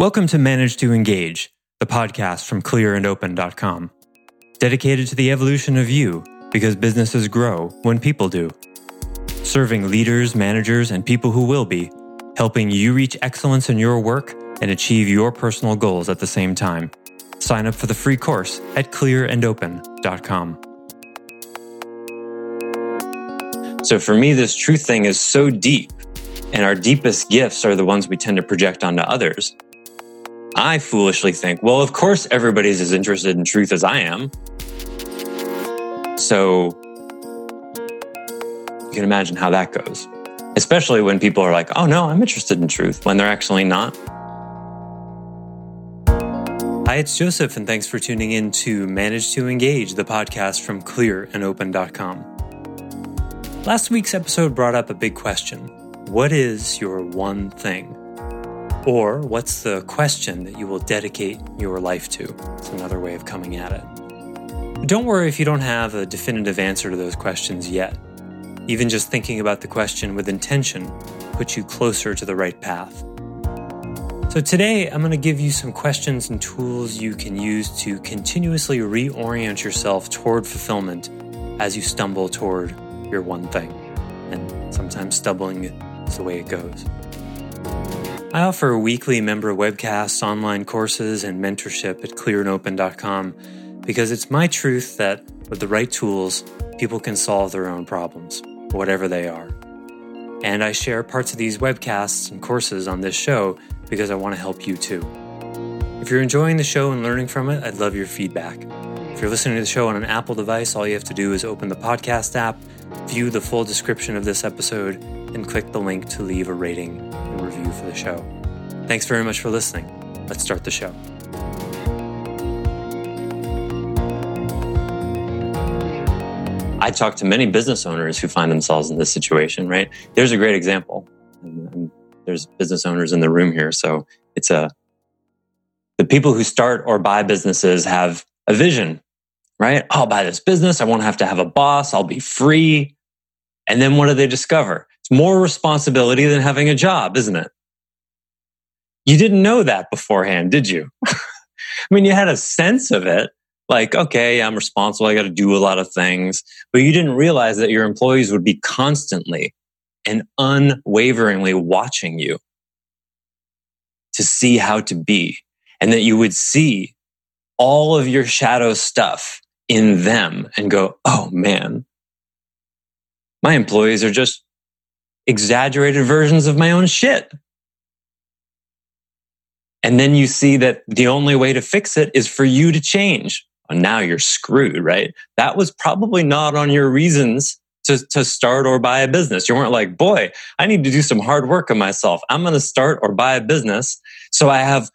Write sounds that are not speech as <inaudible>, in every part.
Welcome to Manage to Engage, the podcast from clearandopen.com, dedicated to the evolution of you because businesses grow when people do. Serving leaders, managers, and people who will be, helping you reach excellence in your work and achieve your personal goals at the same time. Sign up for the free course at clearandopen.com. So for me, this truth thing is so deep, and our deepest gifts are the ones we tend to project onto others. I foolishly think, well, of course, everybody's as interested in truth as I am. So you can imagine how that goes, especially when people are like, oh no, I'm interested in truth when they're actually not. Hi, it's Joseph, and thanks for tuning in to Manage to Engage, the podcast from clearandopen.com. Last week's episode brought up a big question What is your one thing? Or what's the question that you will dedicate your life to? It's another way of coming at it. Don't worry if you don't have a definitive answer to those questions yet. Even just thinking about the question with intention puts you closer to the right path. So, today I'm going to give you some questions and tools you can use to continuously reorient yourself toward fulfillment as you stumble toward your one thing. And sometimes stumbling is the way it goes. I offer weekly member webcasts, online courses, and mentorship at clearandopen.com because it's my truth that with the right tools, people can solve their own problems, whatever they are. And I share parts of these webcasts and courses on this show because I want to help you too. If you're enjoying the show and learning from it, I'd love your feedback. If you're listening to the show on an Apple device, all you have to do is open the podcast app, view the full description of this episode, and click the link to leave a rating review for the show. Thanks very much for listening. Let's start the show. I talk to many business owners who find themselves in this situation, right? There's a great example. There's business owners in the room here. So it's a, the people who start or buy businesses have a vision, right? I'll buy this business. I won't have to have a boss. I'll be free. And then what do they discover? It's more responsibility than having a job, isn't it? You didn't know that beforehand, did you? <laughs> I mean, you had a sense of it, like, okay, I'm responsible. I got to do a lot of things. But you didn't realize that your employees would be constantly and unwaveringly watching you to see how to be and that you would see all of your shadow stuff in them and go, oh man, my employees are just exaggerated versions of my own shit. And then you see that the only way to fix it is for you to change. And now you're screwed, right? That was probably not on your reasons to, to start or buy a business. You weren't like, boy, I need to do some hard work on myself. I'm going to start or buy a business. So I have,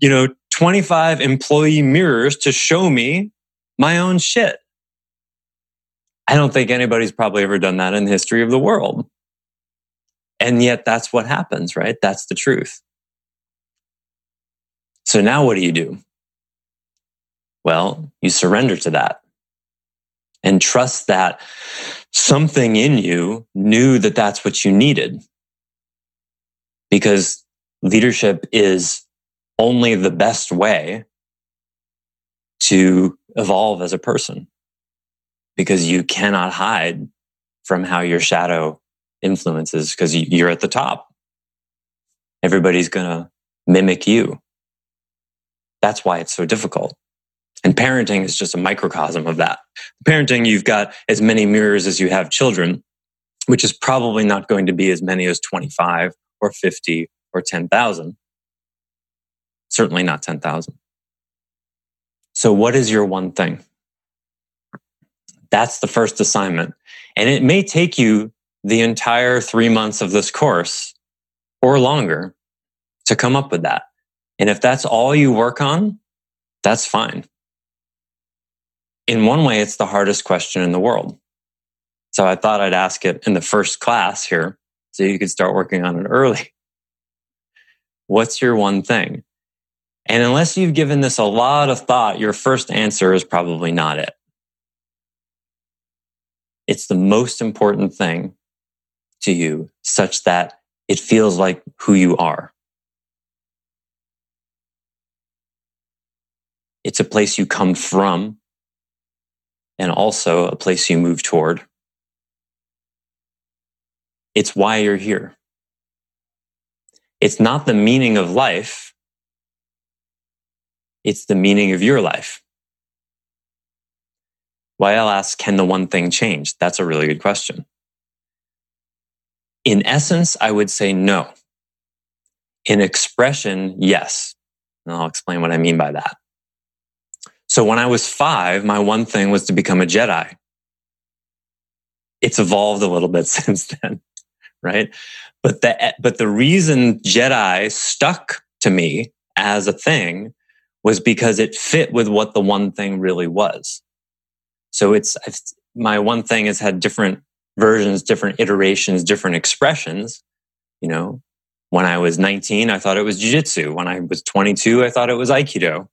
you know, 25 employee mirrors to show me my own shit. I don't think anybody's probably ever done that in the history of the world. And yet that's what happens, right? That's the truth. So now what do you do? Well, you surrender to that and trust that something in you knew that that's what you needed. Because leadership is only the best way to evolve as a person because you cannot hide from how your shadow influences because you're at the top. Everybody's going to mimic you. That's why it's so difficult. And parenting is just a microcosm of that. Parenting, you've got as many mirrors as you have children, which is probably not going to be as many as 25 or 50 or 10,000. Certainly not 10,000. So, what is your one thing? That's the first assignment. And it may take you the entire three months of this course or longer to come up with that. And if that's all you work on, that's fine. In one way, it's the hardest question in the world. So I thought I'd ask it in the first class here so you could start working on it early. <laughs> What's your one thing? And unless you've given this a lot of thought, your first answer is probably not it. It's the most important thing to you such that it feels like who you are. It's a place you come from and also a place you move toward. It's why you're here. It's not the meaning of life. It's the meaning of your life. Why I'll ask, can the one thing change? That's a really good question. In essence, I would say no. In expression, yes. And I'll explain what I mean by that. So when I was five, my one thing was to become a Jedi. It's evolved a little bit <laughs> since then, right? But the, but the reason Jedi stuck to me as a thing was because it fit with what the one thing really was. So it's, my one thing has had different versions, different iterations, different expressions. You know, when I was 19, I thought it was jujitsu. When I was 22, I thought it was Aikido.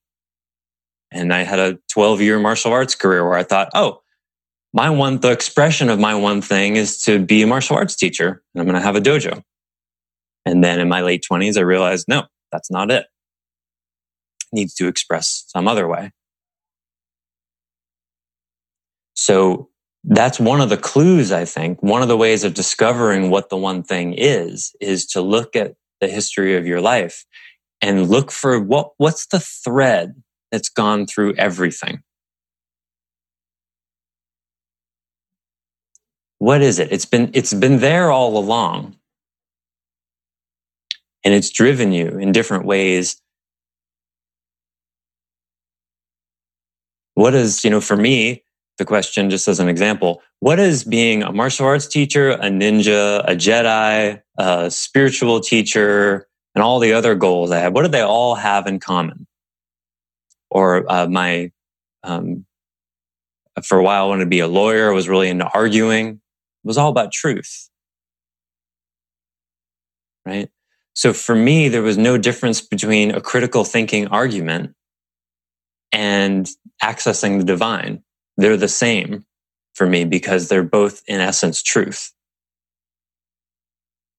And I had a 12 year martial arts career where I thought, oh, my one, the expression of my one thing is to be a martial arts teacher and I'm going to have a dojo. And then in my late 20s, I realized, no, that's not it. it needs to express some other way. So that's one of the clues, I think. One of the ways of discovering what the one thing is, is to look at the history of your life and look for what, what's the thread that's gone through everything. What is it? It's been, it's been there all along. And it's driven you in different ways. What is, you know, for me, the question just as an example what is being a martial arts teacher a ninja a jedi a spiritual teacher and all the other goals i have what do they all have in common or uh, my um, for a while i wanted to be a lawyer i was really into arguing it was all about truth right so for me there was no difference between a critical thinking argument and accessing the divine they're the same for me because they're both in essence truth.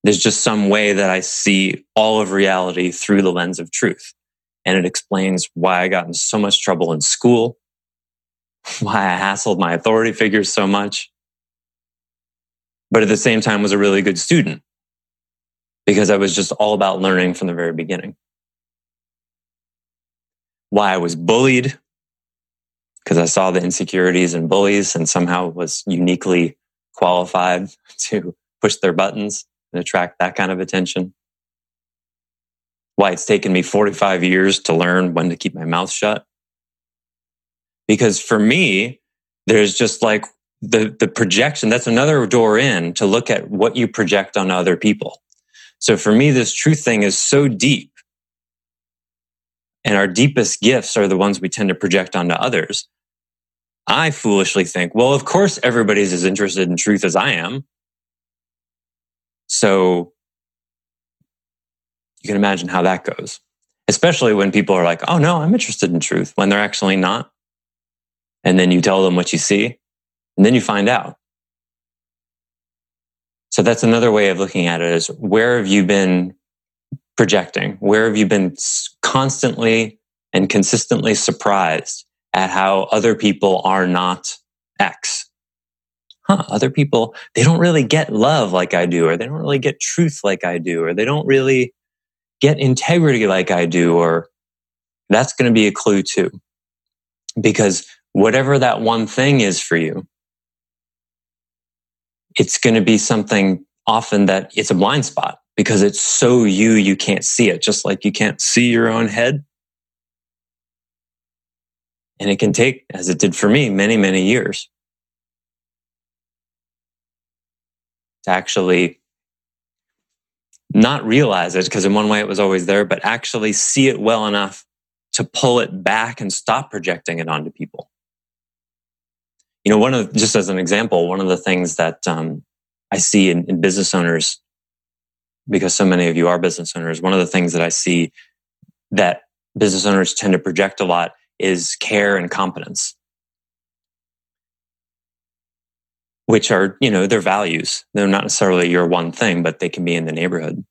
There's just some way that I see all of reality through the lens of truth. And it explains why I got in so much trouble in school, why I hassled my authority figures so much, but at the same time was a really good student because I was just all about learning from the very beginning. Why I was bullied because I saw the insecurities and bullies and somehow was uniquely qualified <laughs> to push their buttons and attract that kind of attention. Why it's taken me 45 years to learn when to keep my mouth shut. Because for me, there's just like the, the projection. That's another door in to look at what you project on other people. So for me, this truth thing is so deep. And our deepest gifts are the ones we tend to project onto others. I foolishly think, well, of course, everybody's as interested in truth as I am. So you can imagine how that goes, especially when people are like, oh, no, I'm interested in truth when they're actually not. And then you tell them what you see, and then you find out. So that's another way of looking at it is where have you been projecting? Where have you been constantly and consistently surprised at how other people are not X. Huh, other people, they don't really get love like I do, or they don't really get truth like I do, or they don't really get integrity like I do, or that's going to be a clue too. Because whatever that one thing is for you, it's going to be something often that it's a blind spot because it's so you, you can't see it. Just like you can't see your own head, and it can take, as it did for me, many, many years to actually not realize it, because in one way it was always there, but actually see it well enough to pull it back and stop projecting it onto people. You know, one of, just as an example, one of the things that um, I see in, in business owners, because so many of you are business owners, one of the things that I see that business owners tend to project a lot is care and competence, which are, you know, their values. They're not necessarily your one thing, but they can be in the neighborhood.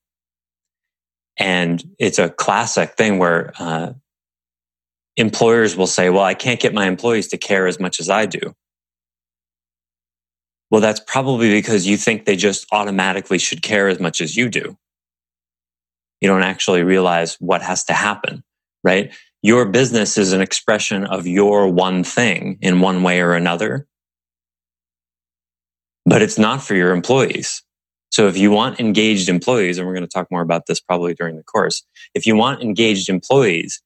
And it's a classic thing where uh, employers will say, well, I can't get my employees to care as much as I do. Well, that's probably because you think they just automatically should care as much as you do. You don't actually realize what has to happen, right? Your business is an expression of your one thing in one way or another, but it's not for your employees. So if you want engaged employees, and we're going to talk more about this probably during the course, if you want engaged employees,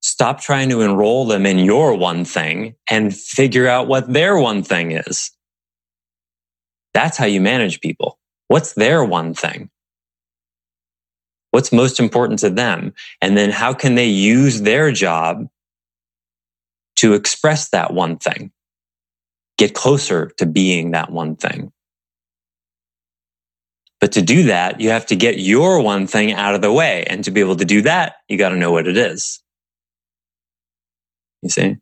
stop trying to enroll them in your one thing and figure out what their one thing is. That's how you manage people. What's their one thing? What's most important to them? And then how can they use their job to express that one thing? Get closer to being that one thing. But to do that, you have to get your one thing out of the way. And to be able to do that, you got to know what it is. You see?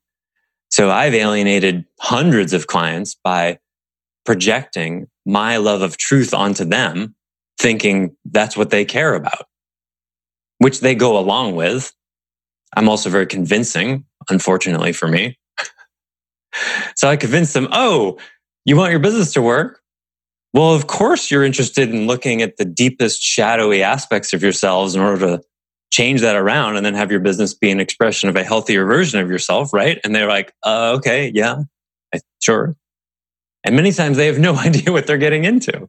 So I've alienated hundreds of clients by projecting my love of truth onto them, thinking that's what they care about, which they go along with. I'm also very convincing, unfortunately for me. So I convince them, oh, you want your business to work? Well, of course, you're interested in looking at the deepest shadowy aspects of yourselves in order to change that around and then have your business be an expression of a healthier version of yourself, right? And they're like, uh, okay, yeah, sure. And many times they have no <laughs> idea what they're getting into.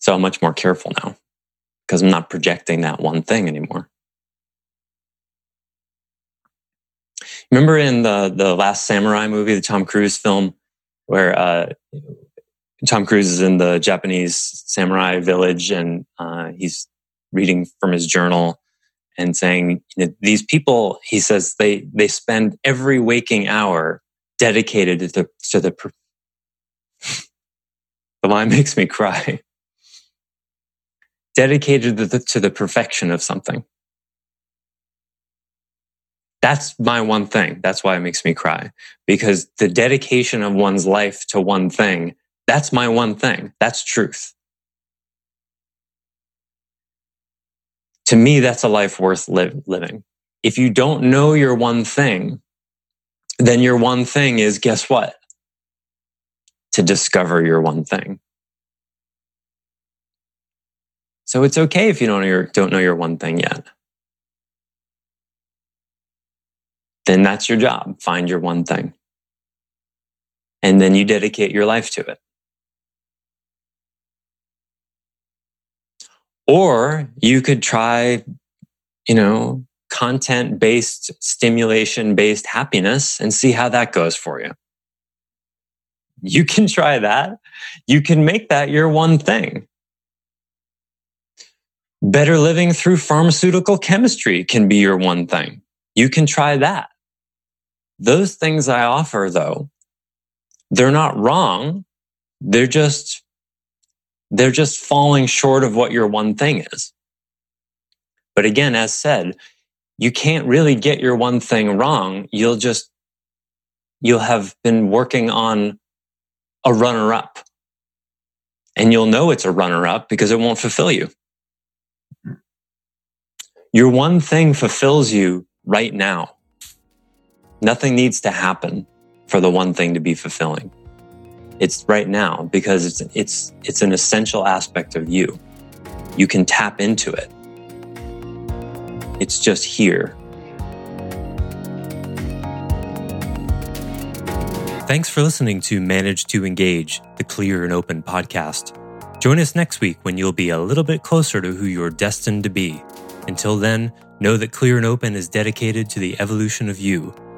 So I'm much more careful now because I'm not projecting that one thing anymore. Remember in the the last samurai movie, the Tom Cruise film, where uh, Tom Cruise is in the Japanese samurai village and uh, he's reading from his journal and saying these people he says they they spend every waking hour dedicated to the to the <laughs> the line makes me cry. <laughs> Dedicated to the, to the perfection of something that's my one thing that's why it makes me cry because the dedication of one's life to one thing that's my one thing that's truth to me, that's a life worth li- living. If you don't know your one thing, then your one thing is guess what? To discover your one thing. So it's okay if you don't know your, don't know your one thing yet. Then that's your job. Find your one thing. And then you dedicate your life to it. Or you could try, you know, content based, stimulation based happiness and see how that goes for you. You can try that. You can make that your one thing. Better living through pharmaceutical chemistry can be your one thing. You can try that. Those things I offer, though, they're not wrong. They're just they're just falling short of what your one thing is. But again, as said, you can't really get your one thing wrong. You'll just, you'll have been working on a runner up. And you'll know it's a runner up because it won't fulfill you. Hmm. Your one thing fulfills you right now. Nothing needs to happen for the one thing to be fulfilling. It's right now because it's, it's, it's an essential aspect of you. You can tap into it. It's just here. Thanks for listening to Manage to Engage, the Clear and Open podcast. Join us next week when you'll be a little bit closer to who you're destined to be. Until then, know that Clear and Open is dedicated to the evolution of you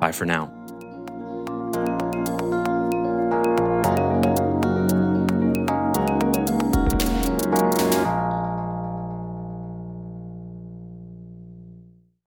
Bye for now.